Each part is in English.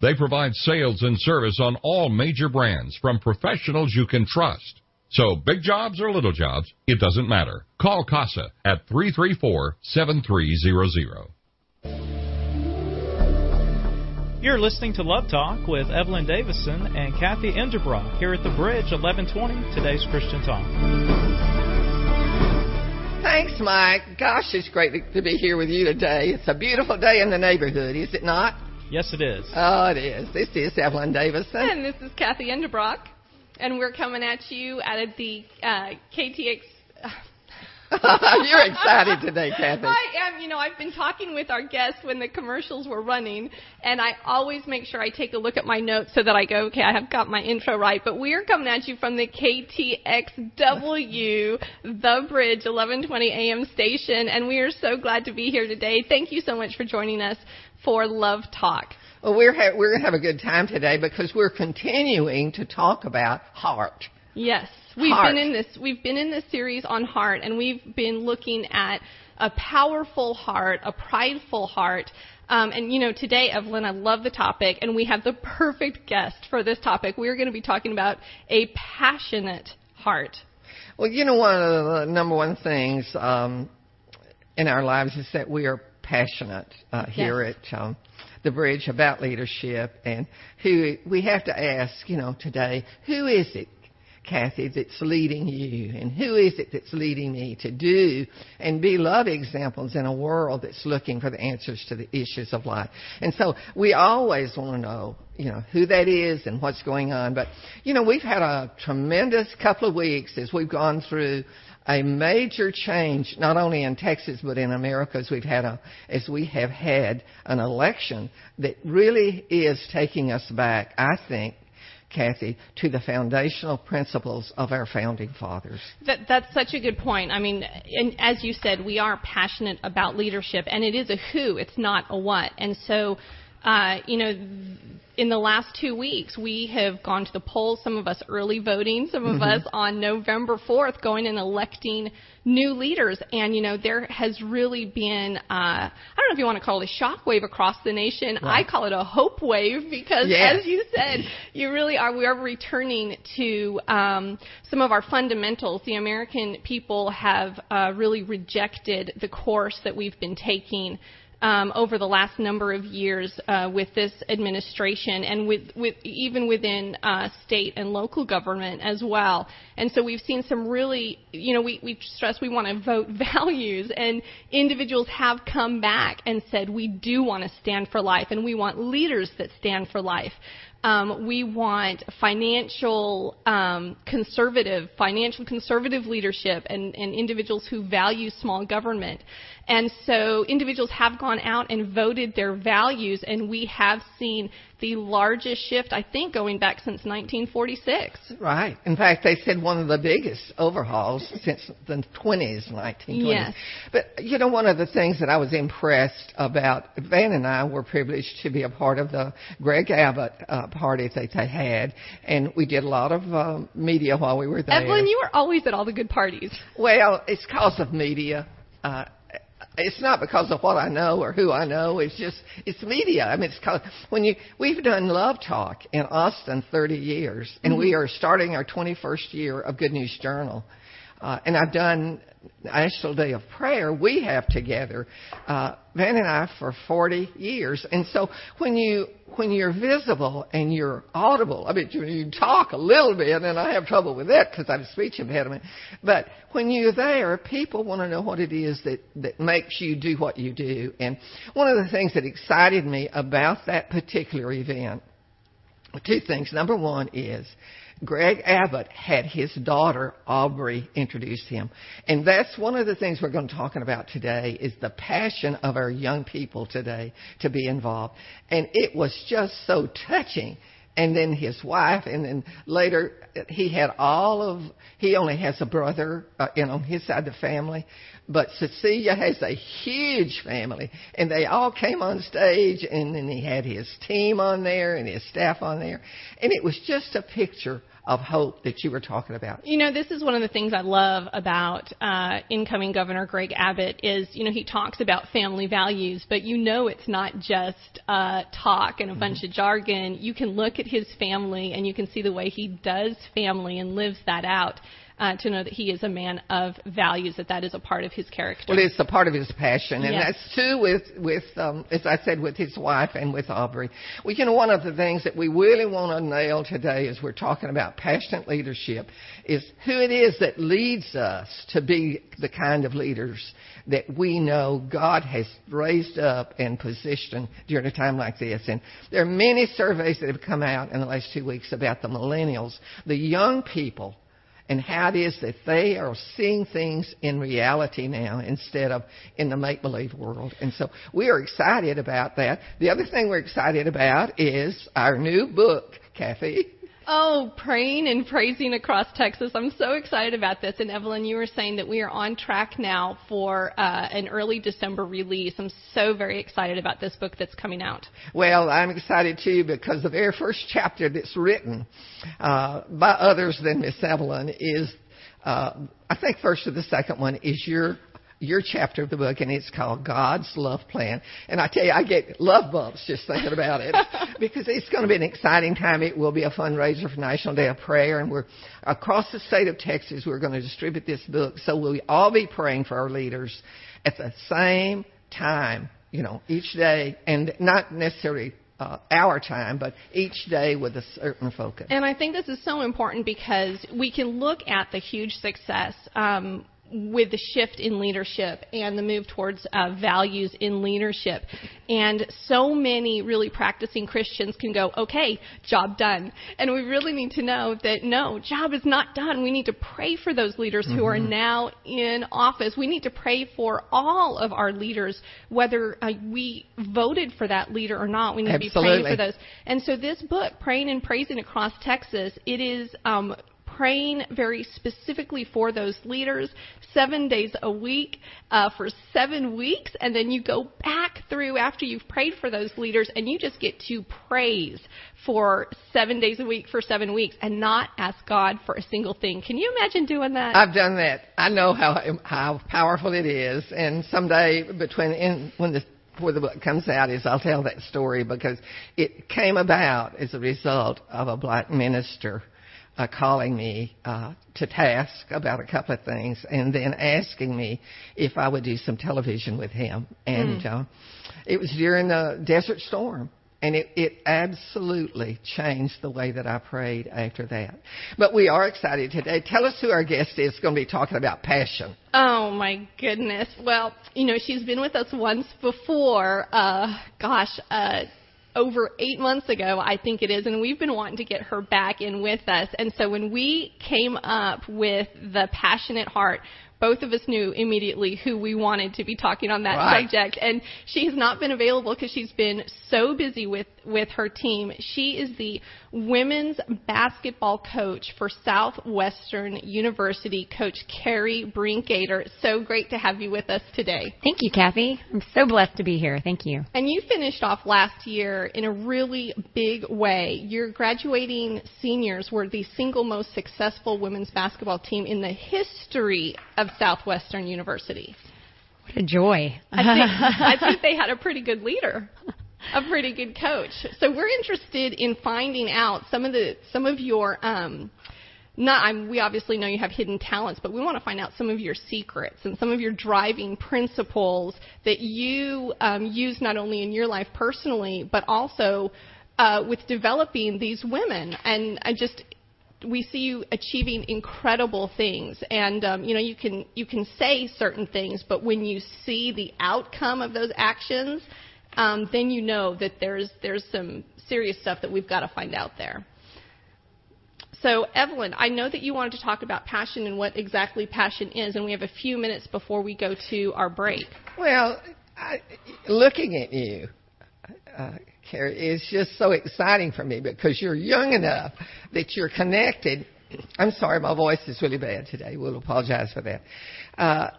They provide sales and service on all major brands from professionals you can trust. So big jobs or little jobs, it doesn't matter. Call Casa at 334-7300. You're listening to Love Talk with Evelyn Davison and Kathy Enderbrock here at the Bridge, 1120, today's Christian Talk. Thanks, Mike. Gosh, it's great to be here with you today. It's a beautiful day in the neighborhood, is it not? Yes, it is. Oh, it is. This is Evelyn Davison. And this is Kathy Enderbrock. And we're coming at you out of the uh, KTX. You're excited today, Kathy. I am. You know, I've been talking with our guests when the commercials were running, and I always make sure I take a look at my notes so that I go, okay, I have got my intro right. But we are coming at you from the KTXW, The Bridge, 1120 AM station, and we are so glad to be here today. Thank you so much for joining us for Love Talk. Well, we're ha- we're going to have a good time today because we're continuing to talk about heart. Yes, we've Heart. been in this we've been in this series on heart, and we've been looking at a powerful heart, a prideful heart. Um, and you know, today, Evelyn, I love the topic, and we have the perfect guest for this topic. We're going to be talking about a passionate heart. Well, you know, one of the number one things um, in our lives is that we are passionate uh, here Yes. at um, the Bridge about leadership, and who we have to ask, you know, today, who is it, Kathy, that's leading you, and who is it that's leading me to do and be love examples in a world that's looking for the answers to the issues of life. And so we always want to know, you know, who that is and what's going on. But you know, we've had a tremendous couple of weeks as we've gone through a major change, not only in Texas but in America, as we've had a, as we have had an election that really is taking us back, I think, Kathy, to the foundational principles of our founding fathers. That, that's such a good point. I mean, and as you said, we are passionate about leadership, and it is a who, it's not a what. And so, uh, you know, in the last two weeks, we have gone to the polls, some of us early voting, some of us on November 4th going and electing new leaders. And, you know, there has really been, uh, I don't know if you want to call it a shockwave across the nation. I call it a hope wave because, as you said, you really are, we are returning to um, some of our fundamentals. The American people have uh, really rejected the course that we've been taking um, over the last number of years uh, with this administration and with, with even within uh, state and local government as well. And so we've seen some really, you know, we, we stress we want to vote values, and individuals have come back and said we do want to stand for life, and we want leaders that stand for life. Um, we want financial um, conservative, financial conservative leadership, and, and individuals who value small government. And so individuals have gone out and voted their values, and we have seen the largest shift, I think, going back since 1946. Right. In fact, they said one of the biggest overhauls since the 20s, 1920s. Yes. But, you know, one of the things that I was impressed about, Van and I were privileged to be a part of the Greg Abbott uh, party that they had, and we did a lot of uh, media while we were there. Evelyn, you were always at all the good parties. Well, it's because of media. Uh, it's not because of what I know or who I know. It's just it's media. I mean, it's cause when you we've done Love Talk in Austin 30 years, and we mm-hmm. are starting our 21st year of Good News Journal. Uh, and I've done National Day of Prayer. We have together, uh, Van and I, for 40 years. And so when you when you're visible and you're audible, I mean, you, talk a little bit, and I have trouble with that because I have a speech impediment. But when you're there, people want to know what it is that that makes you do what you do. And one of the things that excited me about that particular event, two things. Number one is Greg Abbott had his daughter Aubrey introduce him. And that's one of the things we're going to talk about today is the passion of our young people today to be involved. And it was just so touching. And then his wife, and then later he had all of, he only has a brother uh, in on his side of the family, but Cecilia has a huge family, and they all came on stage, and then he had his team on there and his staff on there, and it was just a picture of hope that you were talking about. You know, this is one of the things I love about uh, incoming Governor Greg Abbott is, you know, he talks about family values, but you know it's not just uh, talk and a bunch of jargon. You can look at his family and you can see the way he does family and lives that out uh, to know that he is a man of values, that that is a part of his character. Well, it's a part of his passion, and Yes. that's too with with um, as I said with his wife and with Aubrey. Well, you know, one of the things that we really want to nail today, as we're talking about passionate leadership, is who it is that leads us to be the kind of leaders that we know God has raised up and positioned during a time like this. And there are many surveys that have come out in the last two weeks about the millennials, the young people and how it is that they are seeing things in reality now instead of in the make believe world. And so we are excited about that. The other thing we're excited about is our new book, Kathy. Oh, praying and praising across Texas. I'm so excited about this. And Evelyn, you were saying that we are on track now for uh, an early December release. I'm so very excited about this book that's coming out. Well, I'm excited too because the very first chapter that's written uh, by others than Miss Evelyn is, uh, I think, first or the second one is your your chapter of the book, and it's called God's Love Plan. And I tell you, I get love bumps just thinking about it because it's going to be an exciting time. It will be a fundraiser for National Day of Prayer, and we're across the state of Texas. We're going to distribute this book, so we'll all be praying for our leaders at the same time. You know, each day, and not necessarily uh, our time, but each day with a certain focus. And I think this is so important because we can look at the huge success um, with the shift in leadership and the move towards uh, values in leadership. And so many really practicing Christians can go, okay, job done. And we really need to know that no, job is not done. We need to pray for those leaders who are now in office. We need to pray for all of our leaders, whether uh, we voted for that leader or not. We need to be praying for those. And so this book, Praying and Praising Across Texas, it is um, praying very specifically for those leaders seven days a week uh, for seven weeks. And then you go back through after you've prayed for those leaders and you just get to praise for seven days a week for seven weeks and not ask God for a single thing. Can you imagine doing that? I've done that. I know how how powerful it is, and someday between in, when the before the book comes out is I'll tell that story because it came about as a result of a black minister uh, calling me uh, to task about a couple of things, and then asking me if I would do some television with him. And uh, it was during the Desert Storm. And it, it absolutely changed the way that I prayed after that. But we are excited today. Tell us who our guest is going to be talking about passion. Oh my goodness. Well, you know, she's been with us once before. Uh, gosh, uh, over eight months ago, I think it is, and we've been wanting to get her back in with us. And so when we came up with the passionate heart, both of us knew immediately who we wanted to be talking on that Right. subject. And she has not been available because she's been so busy with, with her team. She is the women's basketball coach for Southwestern University, Coach Carrie Brinkgater. So great to have you with us today. Thank you, Kathy. I'm so blessed to be here. Thank you. And you finished off last year in a really big way. Your graduating seniors were the single most successful women's basketball team in the history of Southwestern University. What a joy. I think, I think they had a pretty good leader, a pretty good coach. So we're interested in finding out some of the some of your um, not I'm, we obviously know you have hidden talents, but we want to find out some of your secrets and some of your driving principles that you um, use not only in your life personally, but also uh, with developing these women. And I just we see you achieving incredible things and um, you know you can you can say certain things but when you see the outcome of those actions um, then you know that there's there's some serious stuff that we've got to find out there so evelyn i know that you wanted to talk about passion and what exactly passion is and we have a few minutes before we go to our break Well, I, looking at you, uh, Carrie, is just so exciting for me because you're young enough that you're connected. I'm sorry, my voice is really bad today. We'll apologize for that. Uh,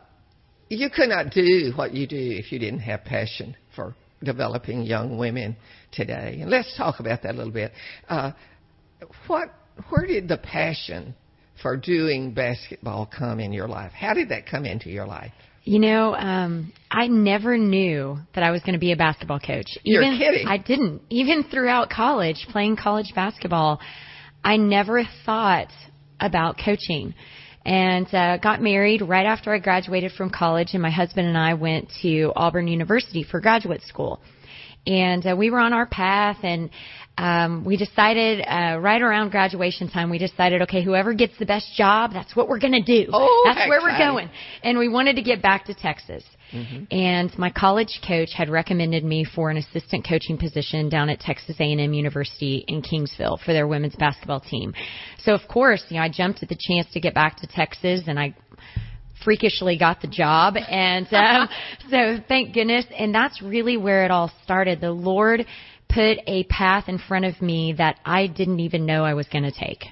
you could not do what you do if you didn't have passion for developing young women today. And let's talk about that a little bit. Uh, what, where did the passion for doing basketball come in your life? How did that come into your life? You know, um, I never knew that I was going to be a basketball coach. You're Even, kidding. I didn't. Even throughout college, playing college basketball, I never thought about coaching. And uh, got married right after I graduated from college, and my husband and I went to Auburn University for graduate school. And uh, we were on our path, and um, we decided uh, right around graduation time, we decided, okay, whoever gets the best job, that's what we're going to do. Oh, that's where we're going and we wanted to get back to Texas. And my college coach had recommended me for an assistant coaching position down at Texas A&M University in Kingsville for their women's basketball team. So of course, you know, I jumped at the chance to get back to Texas and I freakishly got the job and um, so thank goodness and that's really where it all started. The Lord put a path in front of me that I didn't even know I was going to take.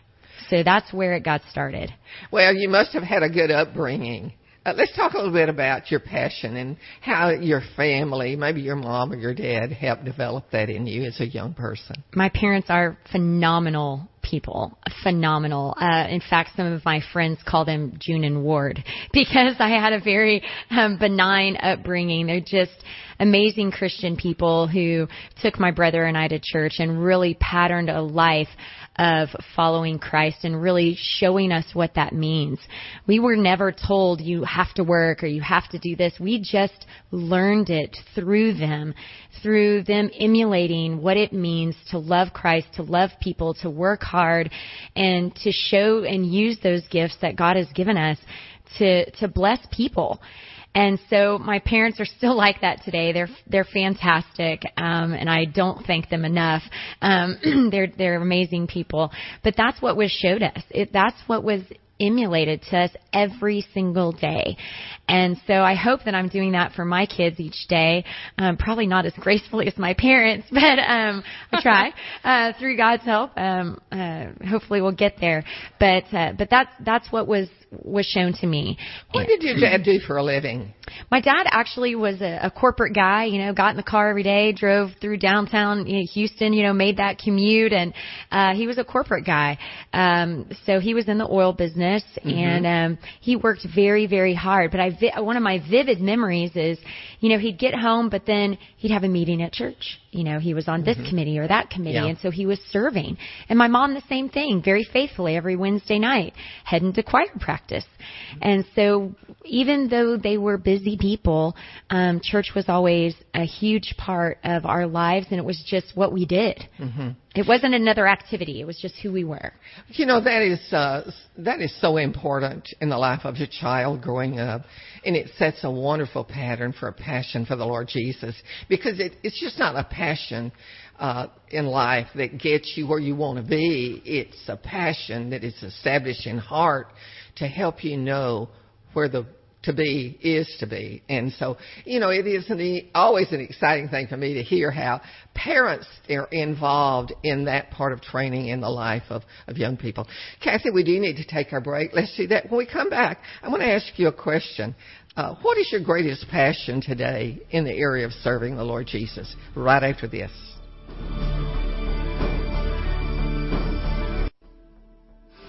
So that's where it got started. Well, you must have had a good upbringing. Uh, let's talk a little bit about your passion and how your family, maybe your mom or your dad, helped develop that in you as a young person. My parents are phenomenal people, phenomenal. Uh, in fact, some of my friends call them June and Ward because I had a very um, benign upbringing. They're just amazing Christian people who took my brother and I to church and really patterned a life of following Christ and really showing us what that means. We were never told you have to work or you have to do this. We just learned it through them, through them emulating what it means to love Christ, to love people, to work hard, and to show and use those gifts that God has given us to, to bless people. And so my parents are still like that today. They're they're fantastic, um, and I don't thank them enough. Um, they're they're amazing people. But that's what was showed us. It, that's what was emulated to us every single day. And so I hope that I'm doing that for my kids each day. Um, probably not as gracefully as my parents, but um, I try uh, through God's help. Um, uh, hopefully we'll get there. But uh, but that's that's what was was shown to me. What did your dad do for a living? My dad actually was a, a corporate guy. You know, got in the car every day, drove through downtown you know, Houston. You know, made that commute, and uh, he was a corporate guy. Um, so he was in the oil business, Mm-hmm. and um, he worked very, very hard. But I, vi- one of my vivid memories is, you know, he'd get home, but then he'd have a meeting at church. You know, he was on this committee or that committee, Mm-hmm. Yeah. and so he was serving. And my mom, the same thing, very faithfully every Wednesday night, heading to choir practice. And so, even though they were busy people, um, church was always a huge part of our lives, and it was just what we did. Mm-hmm. It wasn't another activity; it was just who we were. You know that is uh, that is so important in the life of a child growing up, and it sets a wonderful pattern for a passion for the Lord Jesus because it, it's just not a passion uh, in life that gets you where you want to be. It's a passion that is established in heart to help you know where the to be is to be. And so, you know, it is an, always an exciting thing for me to hear how parents are involved in that part of training in the life of, of young people. Kathy, we do need to take our break. Let's do that. When we come back, I want to ask you a question. Uh, what is your greatest passion today in the area of serving the Lord Jesus? Right after this.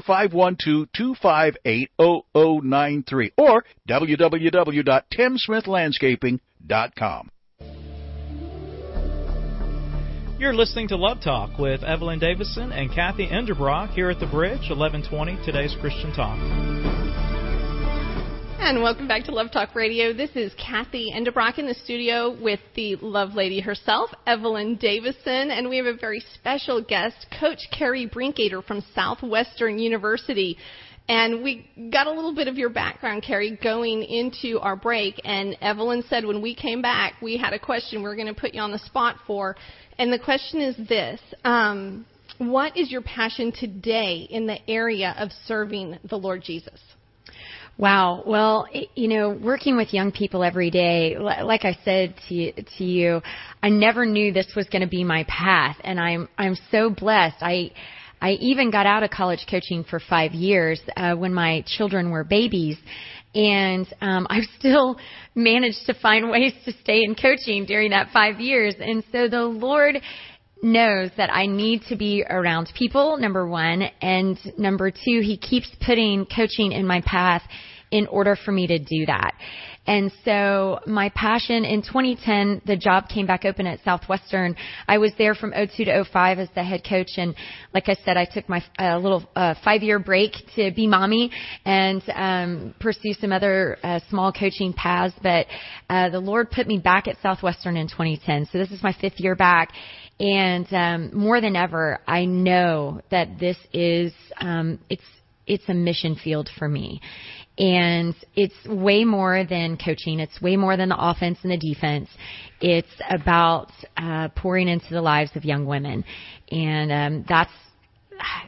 512-258-0093 or www.timsmithlandscaping.com. You're listening to Love Talk with Evelyn Davison and Kathy Enderbrock here at the Bridge, 1120 Today's Christian Talk. And welcome back to Love Talk Radio. This is Kathy Endebrock in the studio with the love lady herself, Evelyn Davison, and we have a very special guest, Coach Carrie Brinkater from Southwestern University. And we got a little bit of your background, Carrie, going into our break. And Evelyn said when we came back, we had a question we are going to put you on the spot for. And the question is this um, What is your passion today in the area of serving the Lord Jesus? Wow. Well, you know, working with young people every day, like I said to you, to you, I never knew this was going to be my path, and I'm I'm so blessed. I I even got out of college coaching for five years uh, when my children were babies, and um, I've still managed to find ways to stay in coaching during that five years. And so the Lord knows that I need to be around people, number one. And number two, he keeps putting coaching in my path in order for me to do that. And so my passion in 2010, the job came back open at Southwestern. I was there from 02 to 05 as the head coach. And like I said, I took my uh, little uh, five year break to be mommy and um, pursue some other uh, small coaching paths. But uh, the Lord put me back at Southwestern in 2010. So this is my fifth year back. And um, more than ever, I know that this is um, it's it's a mission field for me. And it's way more than coaching. It's way more than the offense and the defense. It's about uh, pouring into the lives of young women, and um, that's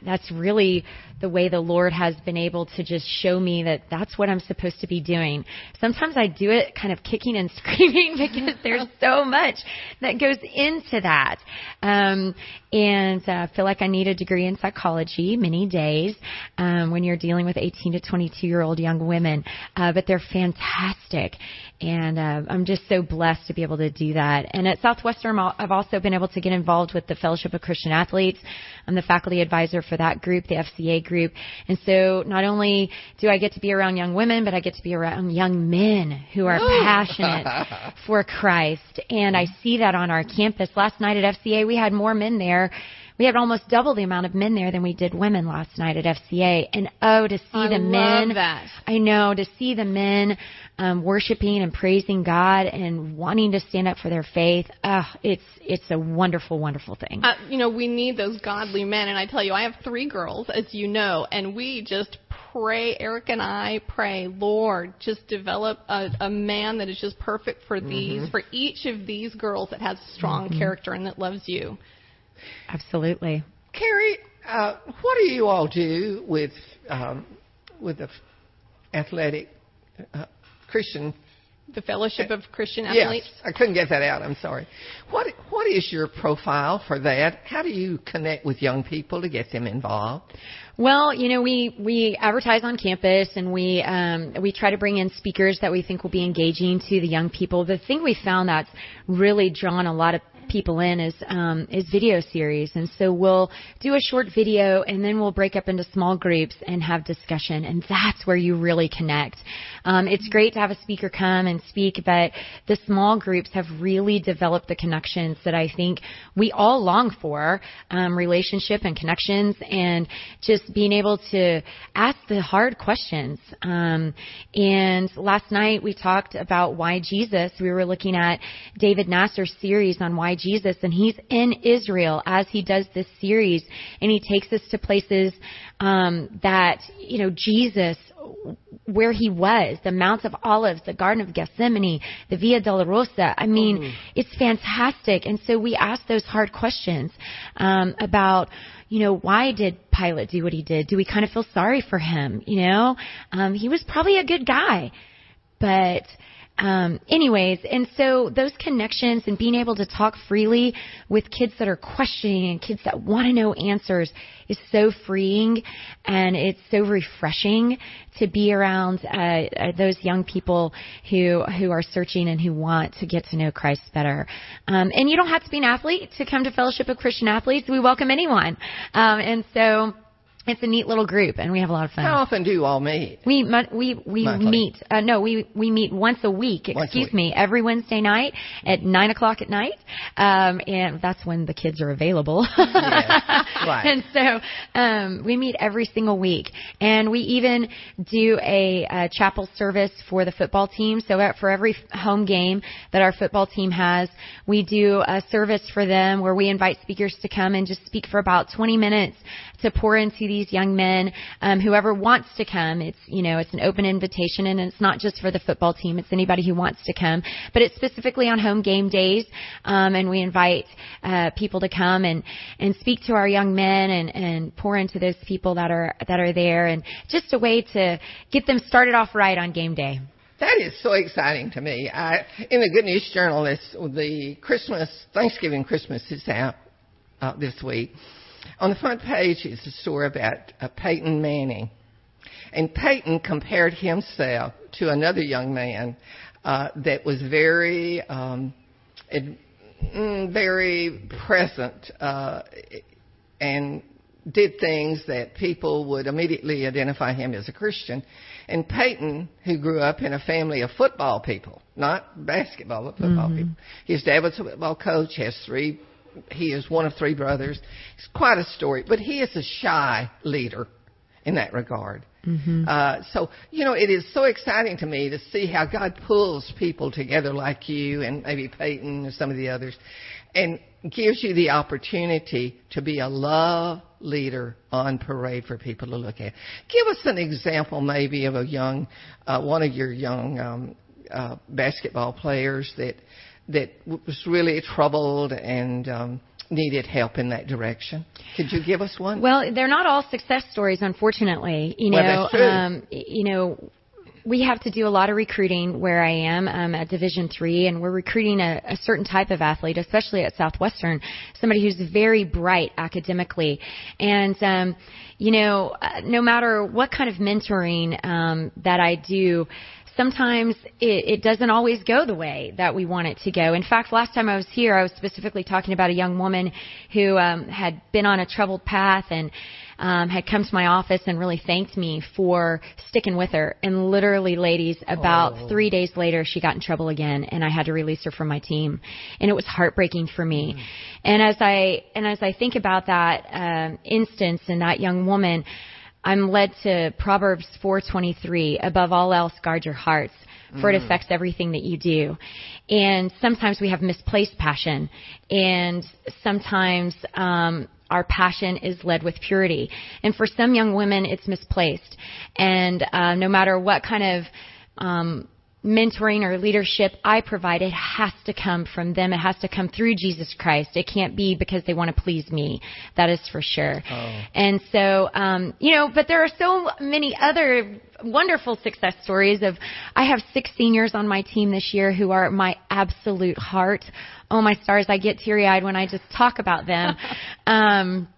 that's really the way the Lord has been able to just show me that that's what I'm supposed to be doing. Sometimes I do it kind of kicking and screaming because there's so much that goes into that. Um, and uh, feel like I need a degree in psychology many days um, when you're dealing with 18 to 22 year old young women. Uh, but they're fantastic. And uh, I'm just so blessed to be able to do that. And at Southwestern, I've also been able to get involved with the Fellowship of Christian Athletes. I'm the faculty advisor for that group, the FCA group. And so not only do I get to be around young women, but I get to be around young men who are Ooh. passionate for Christ. And I see that on our campus. Last night at FCA, we had more men there we had almost double the amount of men there than we did women last night at FCA. And oh, to see I the men, that. I know to see the men um, worshiping and praising God and wanting to stand up for their faith. Uh, it's it's a wonderful, wonderful thing. Uh, you know, we need those godly men, and I tell you, I have three girls, as you know, and we just pray. Eric and I pray, Lord, just develop a, a man that is just perfect for these, mm-hmm. for each of these girls that has strong mm-hmm. character and that loves you. Absolutely. Carrie, uh, what do you all do with um, with the athletic uh, Christian? The Fellowship of Christian Athletes. Yes, I couldn't get that out. I'm sorry. What What is your profile for that? How do you connect with young people to get them involved? Well, you know, we we advertise on campus and we um, we try to bring in speakers that we think will be engaging to the young people. The thing we found that's really drawn a lot of people in is um, is video series, and so we'll do a short video, and then we'll break up into small groups and have discussion, and that's where you really connect. Um, it's great to have a speaker come and speak, but the small groups have really developed the connections that I think we all long for, um, relationship and connections, and just being able to ask the hard questions. Um, and last night we talked about why Jesus. We were looking at David Nasser's series on why Jesus and he's in Israel as he does this series and he takes us to places um, that you know Jesus where he was, the Mount of Olives, the Garden of Gethsemane, the Via Dolorosa. I mean, mm. it's fantastic. And so we ask those hard questions um, about, you know, why did Pilate do what he did? Do we kind of feel sorry for him? You know, um, he was probably a good guy, but um, anyways, and so those connections and being able to talk freely with kids that are questioning and kids that want to know answers is so freeing and it's so refreshing to be around uh, uh, those young people who who are searching and who want to get to know Christ better. Um, and you don't have to be an athlete to come to Fellowship of Christian Athletes. We welcome anyone, um, and so it's a neat little group, and we have a lot of fun. How often do you all meet? We we we Monthly. meet. Uh, no, we we meet once a week. Once excuse a week. me, every Wednesday night at nine o'clock at night, um, and that's when the kids are available. yes, right. And so um, we meet every single week, and we even do a, a chapel service for the football team. So for every home game that our football team has, we do a service for them where we invite speakers to come and just speak for about 20 minutes to pour into these young men. Um, whoever wants to come, it's you know it's an open invitation, and it's not just for the football team. It's anybody who wants to come, but it's specifically on home game days, um, and we invite uh, people to come and and speak to our young men and and pour into those people that are that are there, and just a way to get them started off right on game day. That is so exciting to me. I, in the Good News Journal, the Christmas, Thanksgiving Christmas is out uh, this week. On the front page is a story about uh, Peyton Manning. And Peyton compared himself to another young man uh, that was very, um, mm, very present uh, and did things that people would immediately identify him as a Christian. And Peyton, who grew up in a family of football people, not basketball, but football Mhm. people. His dad was a football coach, has three, he is one of three brothers. It's quite a story, but he is a shy leader in that regard. Mm-hmm. Uh, so, you know, it is so exciting to me to see how God pulls people together like you and maybe Peyton and some of the others and gives you the opportunity to be a love leader on parade for people to look at. Give us an example maybe of a young, uh, one of your young, um, uh, basketball players that, that was really troubled and, um, needed help in that direction. Could you give us one? Well, they're not all success stories, unfortunately. You know, Well, that's true. um, you know, we have to do a lot of recruiting where I am um, at Division Three, and we're recruiting a, a certain type of athlete, especially at Southwestern, somebody who's very bright academically, and um, you know, uh, no matter what kind of mentoring um, that I do. Sometimes it, it doesn't always go the way that we want it to go. In fact, last time I was here, I was specifically talking about a young woman who um, had been on a troubled path and um, had come to my office and really thanked me for sticking with her. And literally, ladies, about Oh. three days later, she got in trouble again, and I had to release her from my team, and it was heartbreaking for me. And as I and as I think about that um, instance and that young woman, I'm led to Proverbs 4:23. Above all else, guard your hearts, for it Mm. affects everything that you do. And sometimes we have misplaced passion, and sometimes um, our passion is led with purity. And for some young women, it's misplaced. And uh, no matter what kind of um, mentoring or leadership I provide, it has to come from them. It has to come through Jesus Christ. It can't be because they want to please me. That is for sure. And so, um, you know, but there are so many other wonderful success stories of, I have six seniors on my team this year who are my absolute heart. Oh my stars, I get teary eyed when I just talk about them. um,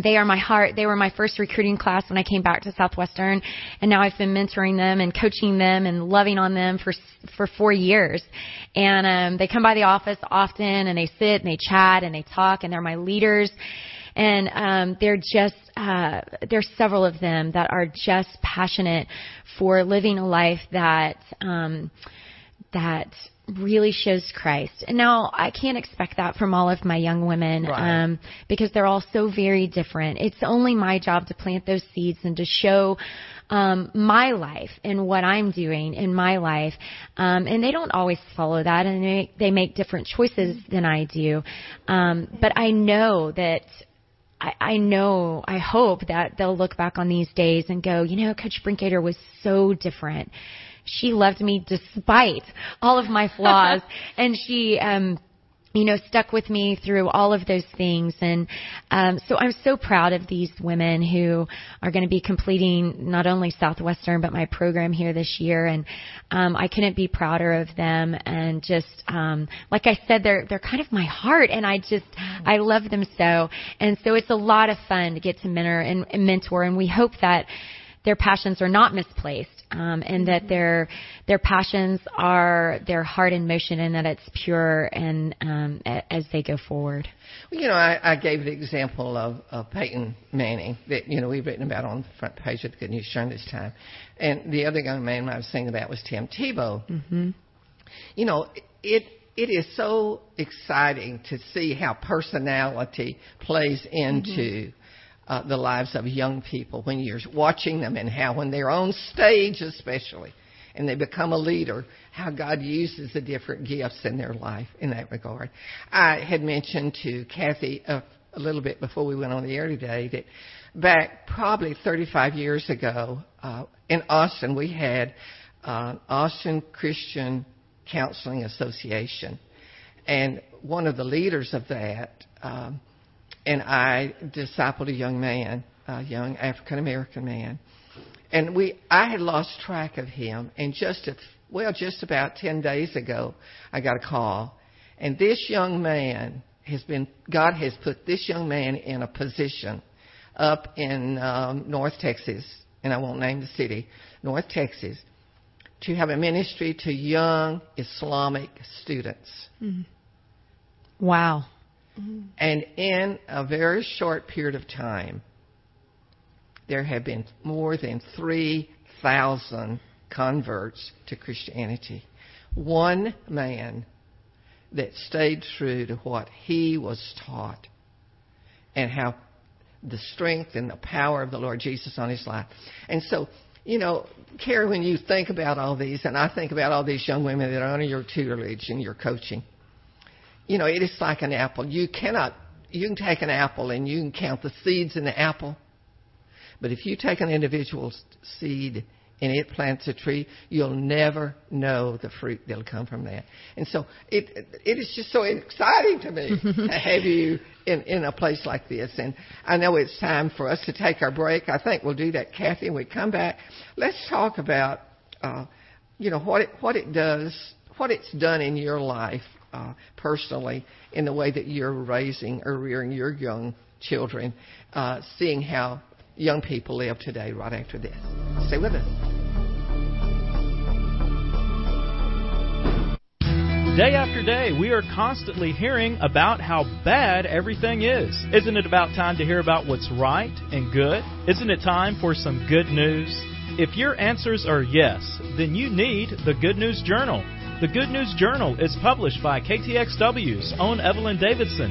they are my heart. They were my first recruiting class when I came back to Southwestern, and now I've been mentoring them and coaching them and loving on them for for four years. And um, they come by the office often, and they sit and they chat and they talk, and they're my leaders. And um, they're just uh, there's several of them that are just passionate for living a life that um, that really shows Christ. And now I can't expect that from all of my young women Right. um, because they're all so very different. It's only my job to plant those seeds and to show um, my life and what I'm doing in my life. Um, and they don't always follow that, and they, they make different choices than I do. Um, but I know that I, I know, I hope that they'll look back on these days and go, you know, Coach Brinkater was so different. She loved me despite all of my flaws, and she, um, you know, stuck with me through all of those things. And um, so I'm so proud of these women who are going to be completing not only Southwestern but my program here this year. And um, I couldn't be prouder of them. And just um, like I said, they're they're kind of my heart, and I just I love them so. And so it's a lot of fun to get to mentor and, and mentor. And we hope that their passions are not misplaced um, and that their their passions are their heart in motion and that it's pure and um, a, as they go forward. Well, you know, I, I gave the example of, of Peyton Manning that, you know, we've written about on the front page of the Good News Journal this time. And the other young man I was thinking about was Tim Tebow. Mm-hmm. You know, it it is so exciting to see how personality plays into uh, the lives of young people when you're watching them and how when they're on stage especially and they become a leader, how God uses the different gifts in their life in that regard. I had mentioned to Kathy a, a little bit before we went on the air today that back probably 35 years ago uh, in Austin we had uh, Austin Christian Counseling Association, and one of the leaders of that, um, and I discipled a young man, a young African American man, and we I had lost track of him, and just a, well, just about ten days ago, I got a call, and this young man has been God has put this young man in a position up in um, North Texas, and I won't name the city, North Texas, to have a ministry to young Islamic students. Wow. Mm-hmm. And in a very short period of time, there have been more than 3,000 converts to Christianity. One man that stayed true to what he was taught and how the strength and the power of the Lord Jesus on his life. And so, you know, Carrie, when you think about all these, and I think about all these young women that are under your tutelage and your coaching, you know, it is like an apple. You cannot, you can take an apple and you can count the seeds in the apple. But if you take an individual seed and it plants a tree, you'll never know the fruit that'll come from that. And so it it is just so exciting to me to have you in in a place like this. And I know it's time for us to take our break. I think we'll do that, Kathy. And we come back. Let's talk about uh, you know what it what it does, what it's done in your life uh, personally, in the way that you're raising or rearing your young children, uh, seeing how young people live today right after this. Stay with us. Day after day, we are constantly hearing about how bad everything is. Isn't it about time to hear about what's right and good? Isn't it time for some good news? If your answers are yes, then you need the Good News Journal. The Good News Journal is published by KTXW's own Evelyn Davison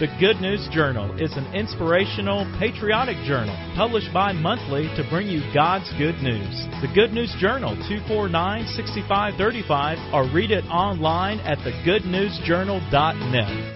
The Good News Journal is an inspirational, patriotic journal published bi monthly to bring you God's good news. The Good News Journal, 249 6535, or read it online at thegoodnewsjournal.net.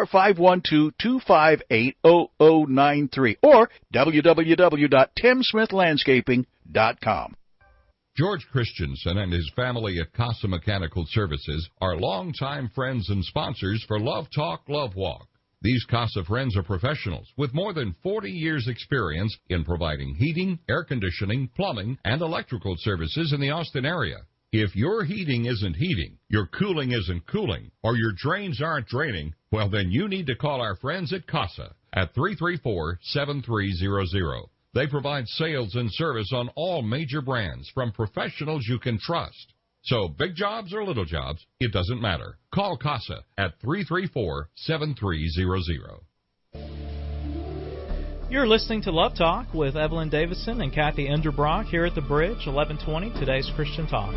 or 512-258-0093 or www.timsmithlandscaping.com. George Christensen and his family at Casa Mechanical Services are longtime friends and sponsors for Love Talk, Love Walk. These Casa friends are professionals with more than 40 years experience in providing heating, air conditioning, plumbing, and electrical services in the Austin area. If your heating isn't heating, your cooling isn't cooling, or your drains aren't draining, well, then you need to call our friends at CASA at 334-7300. They provide sales and service on all major brands from professionals you can trust. So big jobs or little jobs, it doesn't matter. Call CASA at 334-7300. You're listening to Love Talk with Evelyn Davison and Kathy Enderbrock here at the Bridge, 1120, today's Christian Talk.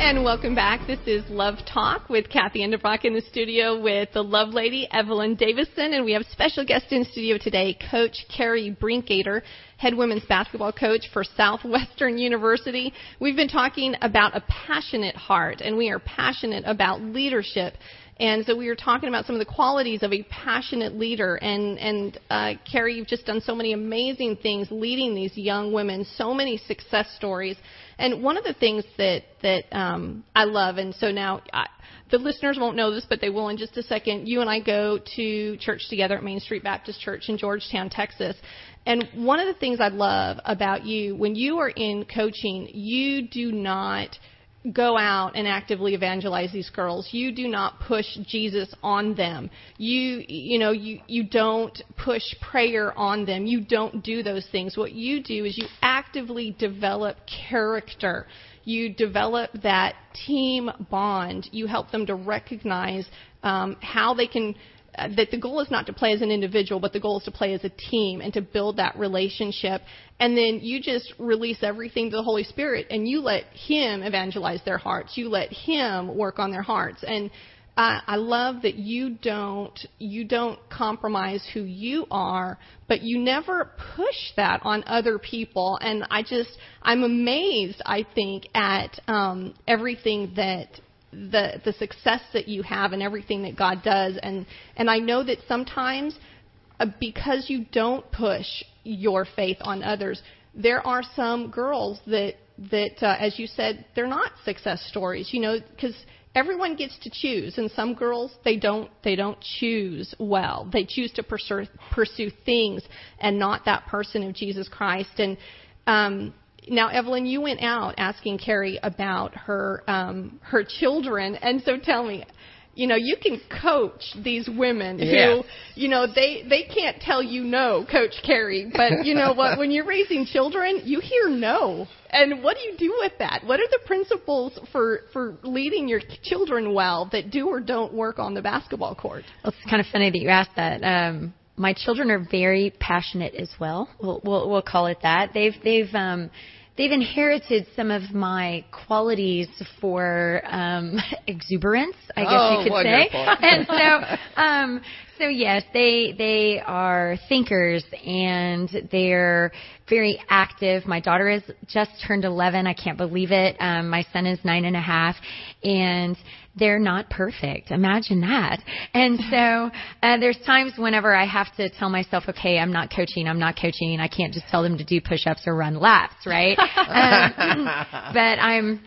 And welcome back. This is Love Talk with Kathy Enderbrock in the studio with the love lady, Evelyn Davison. And we have special guest in studio today, Coach Carrie Brinkgater, head women's basketball coach for Southwestern University. We've been talking about a passionate heart, and we are passionate about leadership and so we were talking about some of the qualities of a passionate leader. And, and uh, Carrie, you've just done so many amazing things leading these young women, so many success stories. And one of the things that, that um, I love, and so now I, the listeners won't know this, but they will in just a second. You and I go to church together at Main Street Baptist Church in Georgetown, Texas. And one of the things I love about you, when you are in coaching, you do not – go out and actively evangelize these girls. You do not push Jesus on them. You you know you you don't push prayer on them. You don't do those things. What you do is you actively develop character. You develop that team bond. You help them to recognize um, how they can that the goal is not to play as an individual, but the goal is to play as a team and to build that relationship. And then you just release everything to the Holy Spirit and you let Him evangelize their hearts. You let Him work on their hearts. And I, I love that you don't you don't compromise who you are, but you never push that on other people. And I just I'm amazed. I think at um, everything that the the success that you have and everything that God does. And and I know that sometimes because you don't push your faith on others, there are some girls that that uh, as you said they're not success stories. You know because everyone gets to choose and some girls they don't they don't choose well. They choose to pursue pursue things and not that person of jesus christ. And um now evelyn you went out asking carrie about her um her children. And so tell me you know you can coach these women Yeah. who you know they they can't tell you no coach carrie but you know what when you're raising children you hear no and what do you do with that what are the principles for for leading your children well that do or don't work on the basketball court Well, it's kind of funny that you asked that. Um, my children are very passionate as well. We'll, we'll, we'll call it that. They've they've um, they've inherited some of my qualities for um, exuberance, I guess Oh, you could wonderful. say. And so, um, so yes, they they are thinkers and they're very active. My daughter is just turned 11. I can't believe it. Um, my son is nine and a half, and they're not perfect. Imagine that. And so uh, there's times whenever I have to tell myself, okay, I'm not coaching. I'm not coaching. I can't just tell them to do push-ups or run laps, right? um, but I'm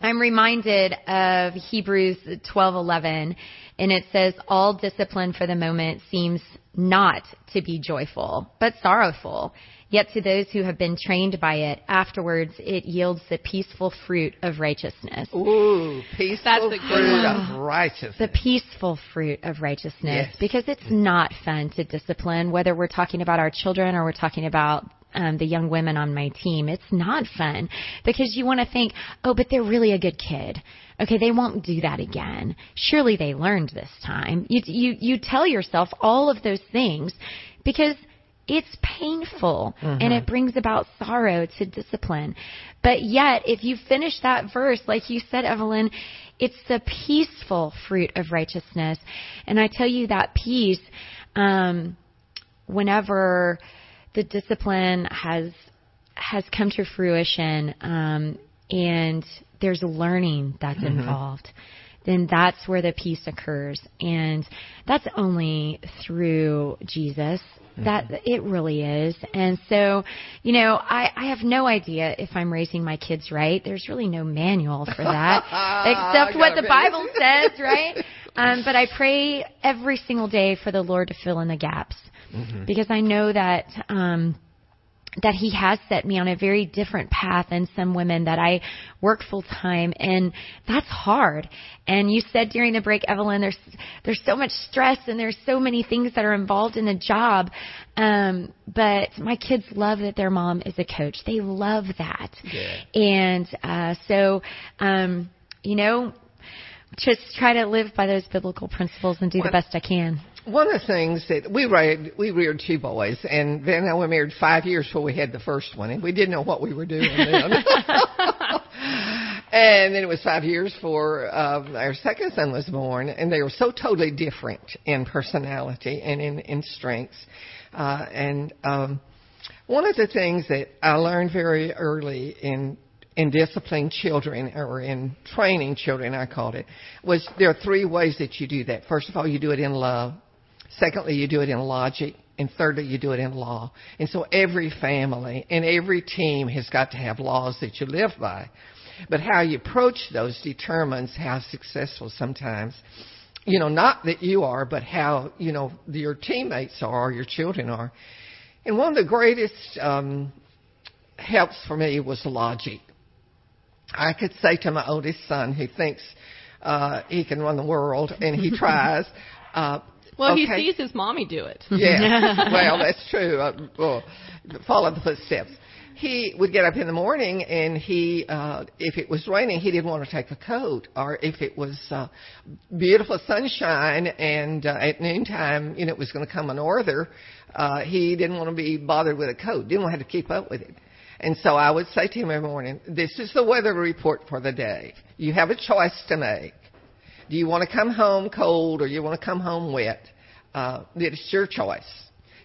I'm reminded of Hebrews 12:11 and it says all discipline for the moment seems not to be joyful but sorrowful yet to those who have been trained by it afterwards it yields the peaceful fruit of righteousness Ooh, peaceful That's the good fruit one. of righteousness. the peaceful fruit of righteousness Yes. because it's not fun to discipline whether we're talking about our children or we're talking about um, the young women on my team it's not fun because you want to think oh but they're really a good kid okay they won't do that again surely they learned this time you you you tell yourself all of those things because it's painful and it brings about sorrow to discipline. But yet, if you finish that verse, like you said, Evelyn, it's the peaceful fruit of righteousness. And I tell you that peace, um, whenever the discipline has has come to fruition, um, and there's learning that's involved, then that's where the peace occurs, and that's only through Jesus. That it really is, and so, you know, I, I have no idea if I'm raising my kids right. There's really no manual for that, except what the Bible says, right? Um, but I pray every single day for the Lord to fill in the gaps because I know that um, that He has set me on a very different path than some women that I work full time, and that's hard. And you said during the break, Evelyn, there's there's so much stress and there's so many things that are involved in the job. Um, but my kids love that their mom is a coach. They love that, and uh, so um, you know. Just try to live by those biblical principles and do the best I can. One of the things that we reared, we reared two boys, and then I were married five years before we had the first one, and we didn't know what we were doing then. and then it was five years before uh, our second son was born, and they were so totally different in personality and in, in strengths. Uh, and um, one of the things that I learned very early in in disciplining children or in training children, I called it, was there are three ways that you do that. First of all, you do it in love. Secondly, you do it in logic. And thirdly, you do it in law. And so every family and every team has got to have laws that you live by. But how you approach those determines how successful sometimes, you know, not that you are, but how, you know, your teammates are or your children are. And one of the greatest um, helps for me was logic. I could say to my oldest son, who thinks uh, he can run the world, and he tries. Uh, well okay. he sees his mommy do it Yeah, well, that's true. Uh, well, follow the footsteps. He would get up in the morning, and he, uh, if it was raining, he didn't want to take a coat, or if it was uh, beautiful sunshine and uh, at noontime, you know, it was going to come a norther, uh, he didn't want to be bothered with a coat. Didn't want to have to keep up with it. And so I would say to him every morning, "This is the weather report for the day. You have a choice to make." Do you want to come home cold or you want to come home wet? Uh, it's your choice,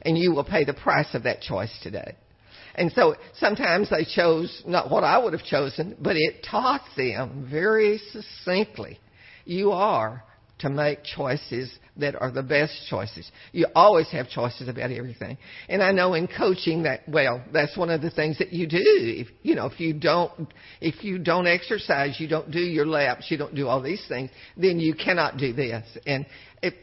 and you will pay the price of that choice today. And so sometimes they chose not what I would have chosen, but it taught them very succinctly. You are to make choices that are the best choices. You always have choices about everything. And I know in coaching that well, that's one of the things that you do. If you know, if you don't if you don't exercise, you don't do your laps, you don't do all these things, then you cannot do this. And it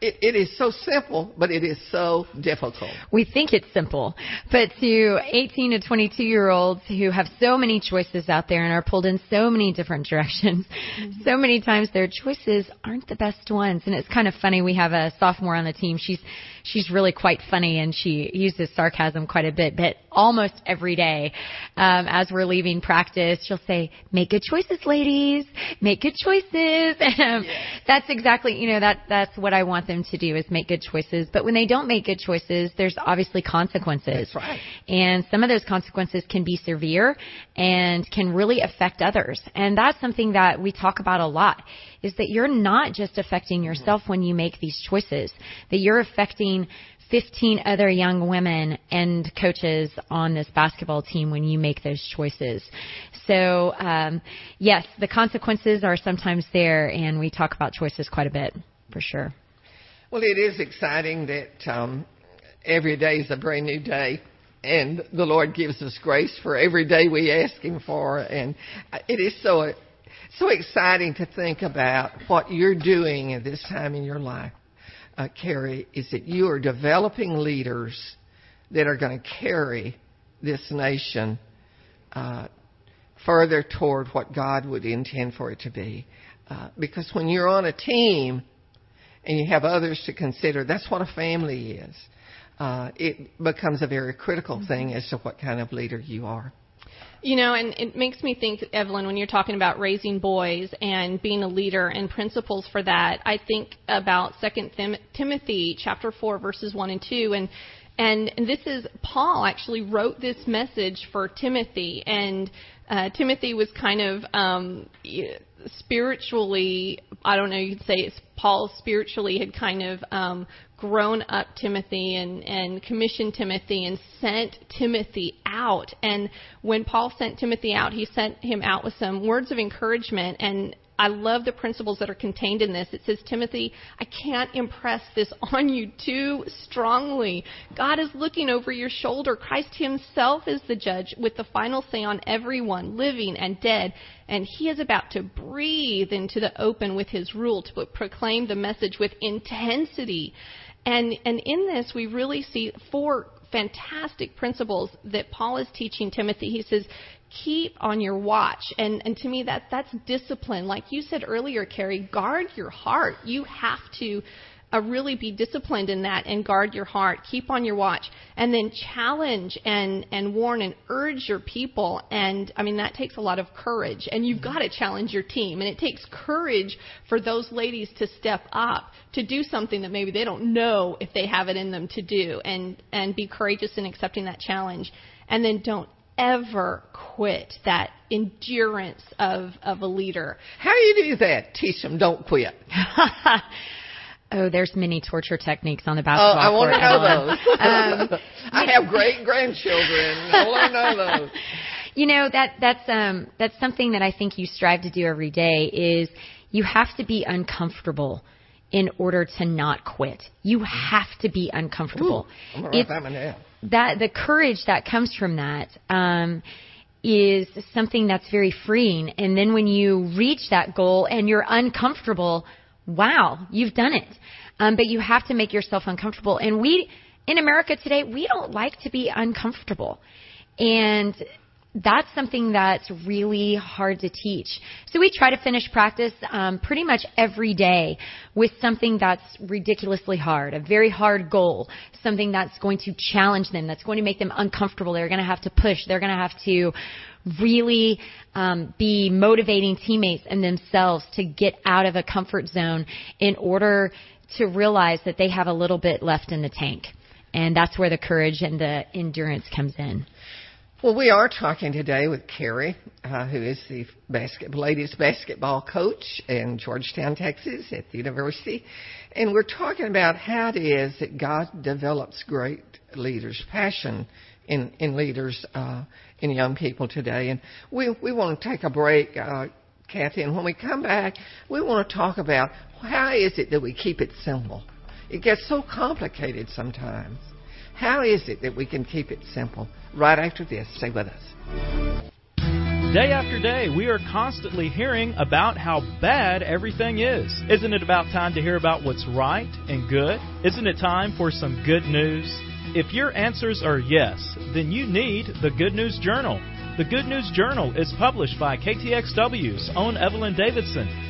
it, it is so simple, but it is so difficult. We think it's simple, but to 18 to 22 year olds who have so many choices out there and are pulled in so many different directions, mm-hmm. so many times their choices aren't the best ones. And it's kind of funny. We have a sophomore on the team. She's she's really quite funny and she uses sarcasm quite a bit, but almost every day, um, as we're leaving practice, she'll say, make good choices, ladies, make good choices. um, that's exactly, you know, that, that's what I want them to do is make good choices. But when they don't make good choices, there's obviously consequences. That's right. And some of those consequences can be severe and can really affect others. And that's something that we talk about a lot is that you're not just affecting yourself when you make these choices, that you're affecting 15 other young women and coaches on this basketball team when you make those choices. So, um, yes, the consequences are sometimes there, and we talk about choices quite a bit, for sure. Well, it is exciting that um, every day is a brand new day. And the Lord gives us grace for every day we ask Him for. And it is so so exciting to think about what you're doing at this time in your life, uh, Carrie, is that you are developing leaders that are going to carry this nation uh, further toward what God would intend for it to be. Uh, because when you're on a team and you have others to consider, that's what a family is. Uh, it becomes a very critical thing as to what kind of leader you are. You know, and it makes me think, Evelyn, when you're talking about raising boys and being a leader and principles for that, I think about Second Tim- Timothy chapter four verses one and two, and and, and this is Paul actually wrote this message for Timothy, and uh, Timothy was kind of um, spiritually, I don't know, you could say it's Paul spiritually had kind of um, grown up Timothy and, and commissioned Timothy and sent Timothy out. And when Paul sent Timothy out, he sent him out with some words of encouragement and I love the principles that are contained in this. It says, Timothy, I can't impress this on you too strongly. God is looking over your shoulder. Christ himself is the judge with the final say on everyone, living and dead. And he is about to breathe into the open with his rule to proclaim the message with intensity. And, and in this, we really see four fantastic principles that Paul is teaching Timothy. He says, keep on your watch. And, and to me, that, that's discipline. Like you said earlier, Carrie, guard your heart. You have to uh, really be disciplined in that and guard your heart. Keep on your watch. And then challenge and, and warn and urge your people. And I mean, that takes a lot of courage. And you've got to challenge your team. And it takes courage for those ladies to step up to do something that maybe they don't know if they have it in them to do and, and be courageous in accepting that challenge. And then don't ever quit that endurance of, of a leader. How do you do that? Teach them, don't quit. Oh, there's many torture techniques on the basketball oh, I want to know those. um, I have great grandchildren. I want to know those. You know that that's um that's something that I think you strive to do every day is you have to be uncomfortable in order to not quit. You have to be uncomfortable. Ooh, I'm gonna write that That the courage that comes from that um, is something that's very freeing. And then when you reach that goal and you're uncomfortable, wow, you've done it. Um, but you have to make yourself uncomfortable. And we in America today, we don't like to be uncomfortable. And that's something that's really hard to teach. So we try to finish practice um, pretty much every day with something that's ridiculously hard, a very hard goal, something that's going to challenge them, that's going to make them uncomfortable. They're going to have to push. They're going to have to really um, be motivating teammates and themselves to get out of a comfort zone in order to realize that they have a little bit left in the tank. And that's where the courage and the endurance comes in. Well, we are talking today with Carrie, uh, who is the basket, ladies basketball coach in Georgetown, Texas, at the university, and we're talking about how it is that God develops great leaders, passion in in leaders, uh, in young people today. And we we want to take a break, uh, Kathy, and when we come back, we want to talk about how is it that we keep it simple. It gets so complicated sometimes. How is it that we can keep it simple? Right after this, stay with us. Day after day, we are constantly hearing about how bad everything is. Isn't it about time to hear about what's right and good? Isn't it time for some good news? If your answers are yes, then you need the Good News Journal. The Good News Journal is published by KTXW's own Evelyn Davison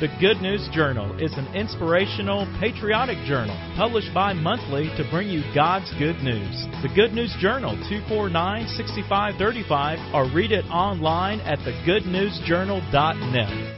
The Good News Journal is an inspirational, patriotic journal published bi monthly to bring you God's good news. The Good News Journal, 249 6535, or read it online at thegoodnewsjournal.net.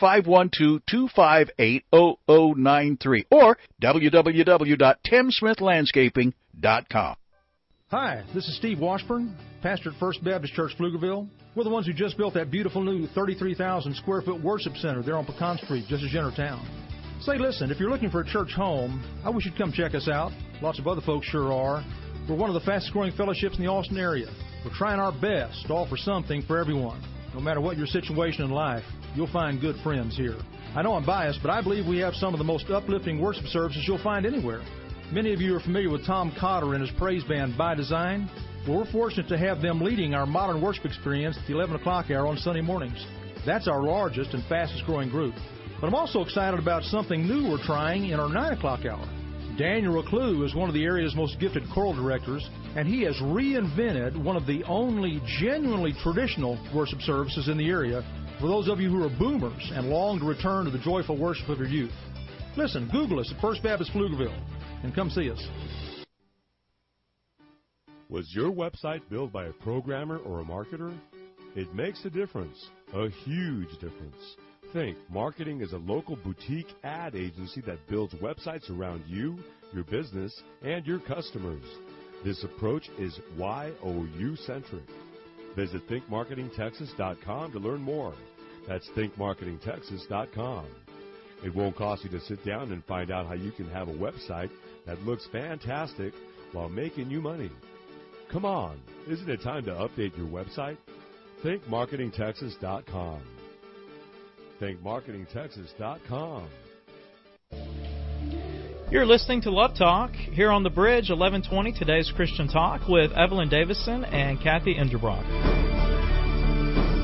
512-258-0093 or www.timsmithlandscaping.com. Hi, this is Steve Washburn, pastor at First Baptist Church Pflugerville. We're the ones who just built that beautiful new 33,000 square foot worship center there on Pecan Street, just as you town. Say, listen, if you're looking for a church home, I wish you'd come check us out. Lots of other folks sure are. We're one of the fastest growing fellowships in the Austin area. We're trying our best to offer something for everyone. No matter what your situation in life, you'll find good friends here. I know I'm biased, but I believe we have some of the most uplifting worship services you'll find anywhere. Many of you are familiar with Tom Cotter and his praise band By Design. Well, we're fortunate to have them leading our modern worship experience at the 11 o'clock hour on Sunday mornings. That's our largest and fastest growing group. But I'm also excited about something new we're trying in our 9 o'clock hour. Daniel Reclue is one of the area's most gifted choral directors, and he has reinvented one of the only genuinely traditional worship services in the area for those of you who are boomers and long to return to the joyful worship of your youth. Listen, Google us at First Baptist Pflugerville and come see us. Was your website built by a programmer or a marketer? It makes a difference, a huge difference. Think Marketing is a local boutique ad agency that builds websites around you, your business, and your customers. This approach is YOU centric. Visit thinkmarketingtexas.com to learn more. That's thinkmarketingtexas.com. It won't cost you to sit down and find out how you can have a website that looks fantastic while making you money. Come on, isn't it time to update your website? thinkmarketingtexas.com. thinkmarketingtexas.com. You're listening to Love Talk here on the bridge, 1120. Today's Christian Talk with Evelyn Davison and Kathy Enderbrock.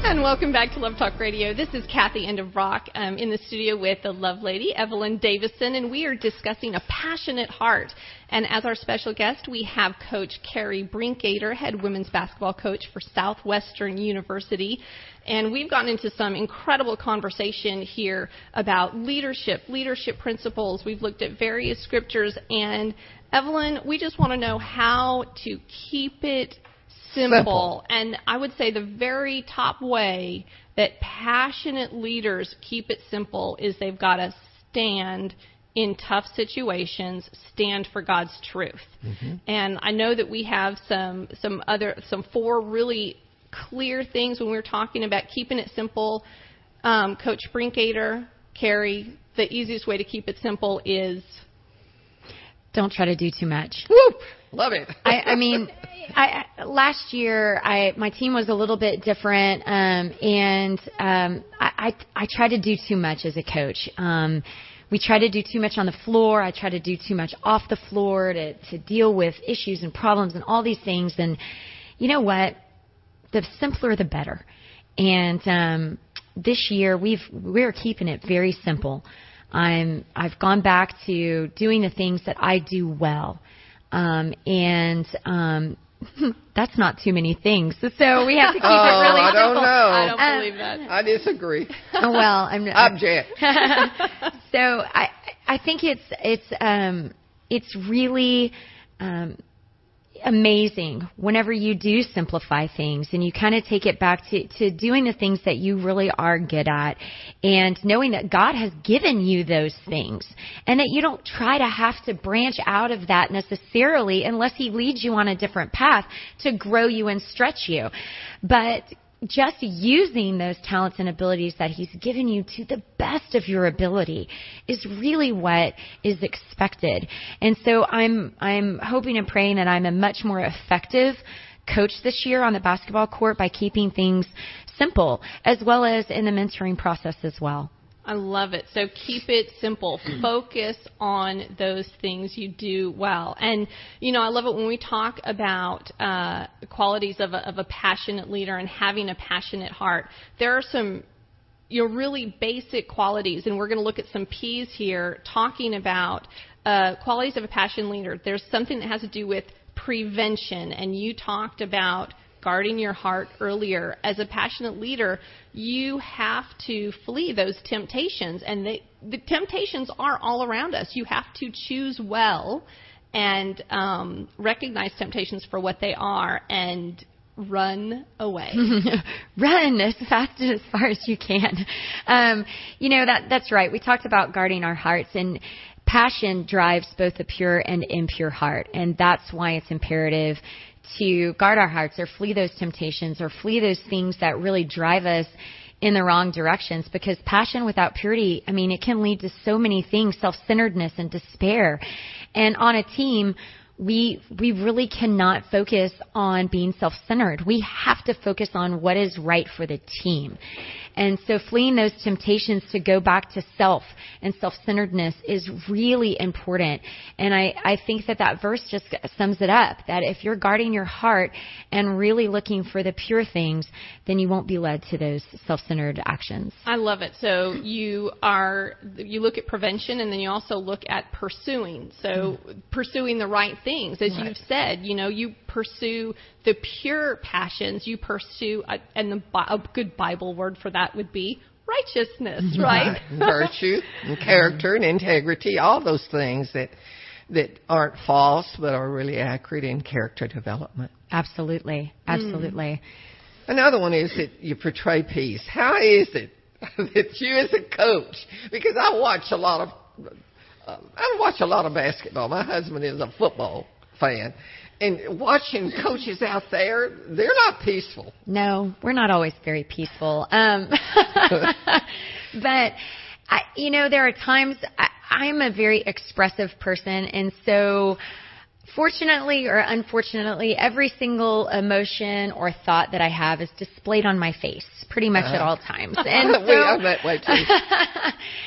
And welcome back to Love Talk Radio. This is Kathy Enderbrock um, in the studio with the love lady, Evelyn Davison, and we are discussing a passionate heart. And as our special guest, we have Coach Carrie Brinkater, head women's basketball coach for Southwestern University. And we've gotten into some incredible conversation here about leadership, leadership principles. We've looked at various scriptures. And Evelyn, we just want to know how to keep it simple. simple. And I would say the very top way that passionate leaders keep it simple is they've got to stand in tough situations, stand for God's truth. Mm-hmm. And I know that we have some some other some four really clear things when we're talking about keeping it simple. Um, Coach Brinkater, Carrie, the easiest way to keep it simple is don't try to do too much. Whoop! Love it. I, I mean, I, last year I my team was a little bit different, um, and um, I, I I tried to do too much as a coach. Um, we try to do too much on the floor. I try to do too much off the floor to to deal with issues and problems and all these things. And you know what? The simpler, the better. And um, this year we've we're keeping it very simple. I'm I've gone back to doing the things that I do well. Um, and um, that's not too many things. So we have to keep oh, it really I don't simple. know. I don't Um, believe that. I disagree. Oh, well, I'm Object. so I I think it's it's um it's really um amazing whenever you do simplify things and you kind of take it back to, to doing the things that you really are good at and knowing that God has given you those things and that you don't try to have to branch out of that necessarily unless He leads you on a different path to grow you and stretch you. But just using those talents and abilities that he's given you to the best of your ability is really what is expected. And so I'm I'm hoping and praying that I'm a much more effective coach this year on the basketball court by keeping things simple as well as in the mentoring process as well. I love it. So keep it simple. Focus on those things you do well. And, you know, I love it when we talk about uh, qualities of a, of a passionate leader and having a passionate heart. There are some you know, really basic qualities, and we're going to look at some P's here, talking about uh, qualities of a passion leader. There's something that has to do with prevention, and you talked about guarding your heart earlier. As a passionate leader, you have to flee those temptations, and the temptations are all around us. You have to choose well and um, recognize temptations for what they are and run away. Run as fast and as far as you can. Um, you know that that's right. We talked about guarding our hearts and passion drives both the pure and impure heart, and that's why it's imperative to guard our hearts or flee those temptations or flee those things that really drive us in the wrong directions because passion without purity, I mean, it can lead to so many things, self-centeredness and despair. And on a team, we we really cannot focus on being self-centered. We have to focus on what is right for the team. And so fleeing those temptations to go back to self and self-centeredness is really important. And I, I think that that verse just sums it up, that if you're guarding your heart and really looking for the pure things, then you won't be led to those self-centered actions. I love it. So you are you look at prevention and then you also look at pursuing. So mm-hmm. pursuing the right things, as Right. you've said, you know, you pursue the pure passions. You pursue, and the a good Bible word for that would be righteousness, right? Virtue and character and integrity, all those things that that aren't false but are really accurate in character development. Absolutely. Absolutely. Another one is that you portray peace. How is it that you, as a coach, because I watch a lot of, uh, I watch a lot of basketball. My husband is a football fan, and watching coaches out there, they're not peaceful. No, we're not always very peaceful. Um, but I, you know, there are times I, I'm a very expressive person, and so fortunately or unfortunately, every single emotion or thought that I have is displayed on my face pretty much at Uh-huh. all times. And We- I'm so, that way too.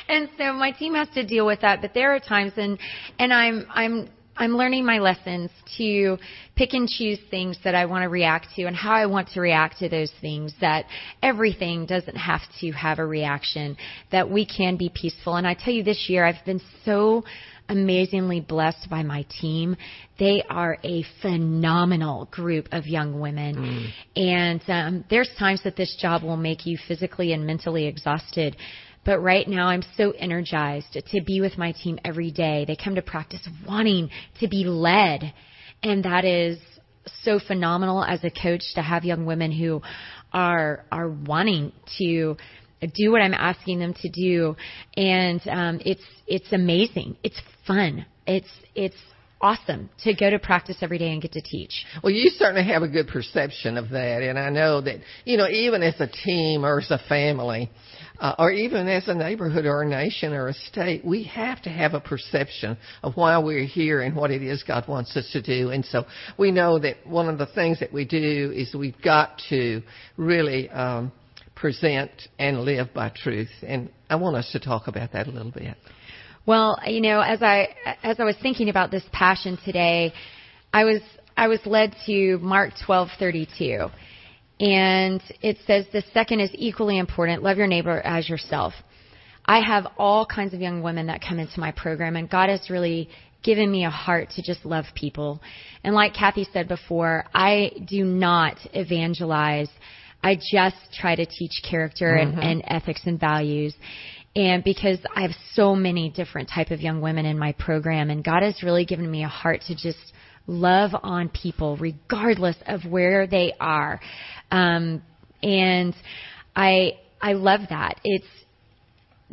and so my team has to deal with that, but there are times and and I'm I'm I'm learning my lessons to pick and choose things that I want to react to and how I want to react to those things that everything doesn't have to have a reaction that we can be peaceful and I tell you this year I've been so amazingly blessed by my team. They are a phenomenal group of young women. And um, there's times that this job will make you physically and mentally exhausted. But right now, I'm so energized to be with my team every day. They come to practice wanting to be led. And that is so phenomenal as a coach to have young women who are, are wanting to do what I'm asking them to do. And, um, it's, it's amazing. It's fun. It's, it's awesome to go to practice every day and get to teach. Well, you certainly have a good perception of that, and I know that you know even as a team or as a family, uh, or even as a neighborhood or a nation or a state, we have to have a perception of why we're here and what it is God wants us to do. And so we know that one of the things that we do is we've got to really um, present and live by truth. And I want us to talk about that a little bit. Well, you know, as I as I was thinking about this passion today, I was I was led to Mark 12:32. And it says the second is equally important, love your neighbor as yourself. I have all kinds of young women that come into my program and God has really given me a heart to just love people. And like Kathy said before, I do not evangelize. I just try to teach character mm-hmm. and, and ethics and values and because I have so many different type of young women in my program and God has really given me a heart to just love on people regardless of where they are. Um, and I, I love that. It's,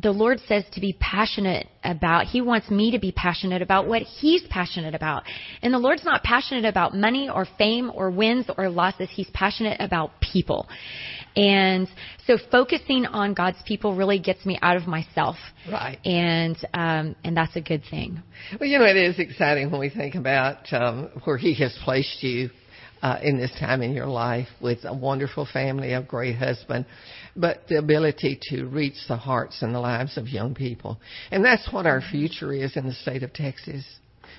the Lord says to be passionate about. He wants me to be passionate about what He's passionate about. And the Lord's not passionate about money or fame or wins or losses. He's passionate about people. And so focusing on God's people really gets me out of myself. Right. And, um, and that's a good thing. Well, you know, it is exciting when we think about, um, where He has placed you. Uh, in this time in your life with a wonderful family, a great husband, but the ability to reach the hearts and the lives of young people. And that's what our future is in the state of Texas.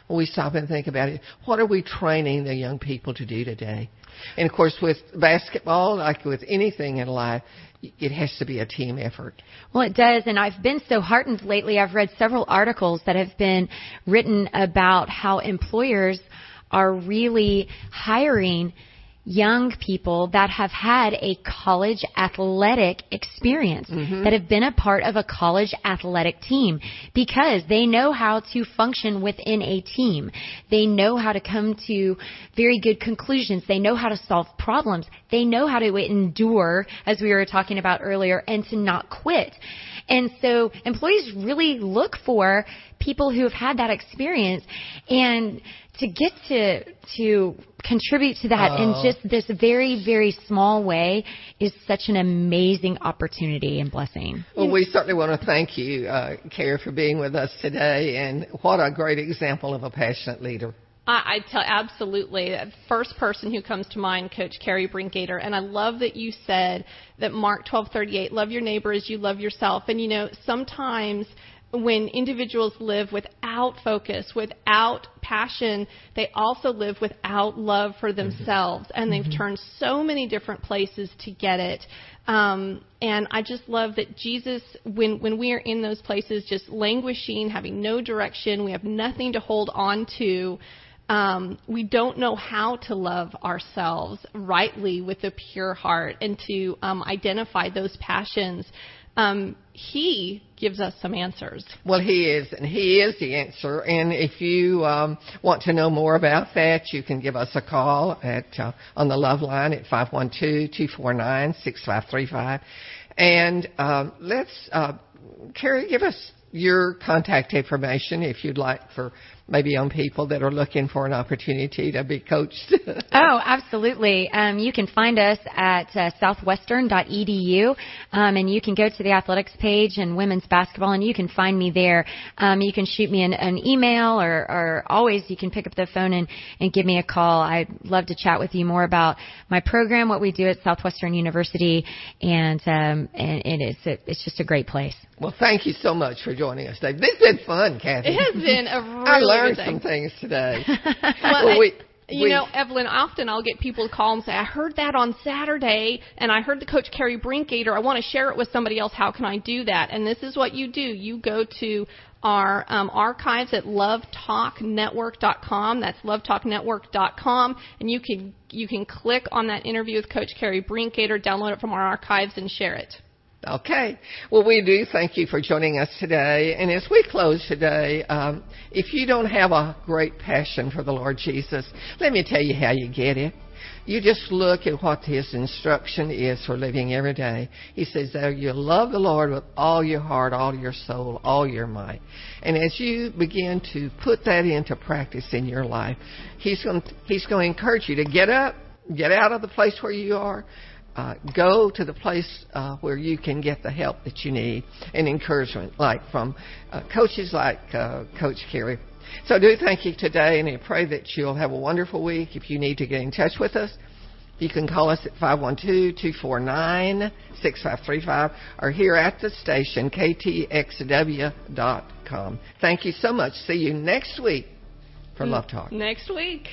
When we stop and think about it, what are we training the young people to do today? And of course, with basketball, like with anything in life, it has to be a team effort. Well, it does, and I've been so heartened lately. I've read several articles that have been written about how employers are really hiring young people that have had a college athletic experience, mm-hmm. that have been a part of a college athletic team because they know how to function within a team. They know how to come to very good conclusions. They know how to solve problems. They know how to endure, as we were talking about earlier, and to not quit. And so employees really look for people who have had that experience and to get to to contribute to that in just this very very small way is such an amazing opportunity and blessing. Well, we certainly want to thank you, uh, Carrie, for being with us today, and what a great example of a passionate leader. I, I tell absolutely. The First person who comes to mind, Coach Carrie Brinkgater, and I love that you said that Mark twelve thirty eight, love your neighbor as you love yourself. And you know, sometimes when individuals live without focus, without passion, they also live without love for mm-hmm. themselves, and they've mm-hmm. turned so many different places to get it. Um, and I just love that Jesus, when when we are in those places, just languishing, having no direction, we have nothing to hold on to. Um, we don't know how to love ourselves rightly with a pure heart and to um, identify those passions um, he gives us some answers. Well, he is, and he is the answer. And if you um, want to know more about that, you can give us a call at uh, on the Love Line at five one two two four nine six five three five. And um, let's, uh, Carrie, give us your contact information if you'd like for maybe young people that are looking for an opportunity to be coached? oh, absolutely. Um, you can find us at uh, southwestern.edu, um, and you can go to the athletics page and women's basketball, and you can find me there. Um, you can shoot me an, an email, or, or, always you can pick up the phone and, and give me a call. I'd love to chat with you more about my program, what we do at Southwestern University, and um, and it is it's just a great place. Well, thank you so much for joining us today. This has been fun, Kathy. It has been a really learned some things today. well, well, we, you we, know, Evelyn, often I'll get people to call and say, I heard that on Saturday, and I heard the coach Carrie Brinkgater. I want to share it with somebody else. How can I do that? And this is what you do. You go to our um, archives at lovetalknetwork.com. That's lovetalknetwork.com, and you can you can click on that interview with Coach Carrie Brinkgater, download it from our archives, and share it. Okay. Well, we do thank you for joining us today. And as we close today, um, if you don't have a great passion for the Lord Jesus, let me tell you how you get it. You just look at what His instruction is for living every day. He says that you love the Lord with all your heart, all your soul, all your might. And as you begin to put that into practice in your life, He's going He's going to encourage you to get up, get out of the place where you are, uh, go to the place uh, where you can get the help that you need and encouragement, like from uh, coaches like uh, Coach Carrie. So do thank you today, and I pray that you'll have a wonderful week. If you need to get in touch with us, you can call us at 512-249-6535 or here at the station, ktxw.com. Thank you so much. See you next week for Love Talk. Next week.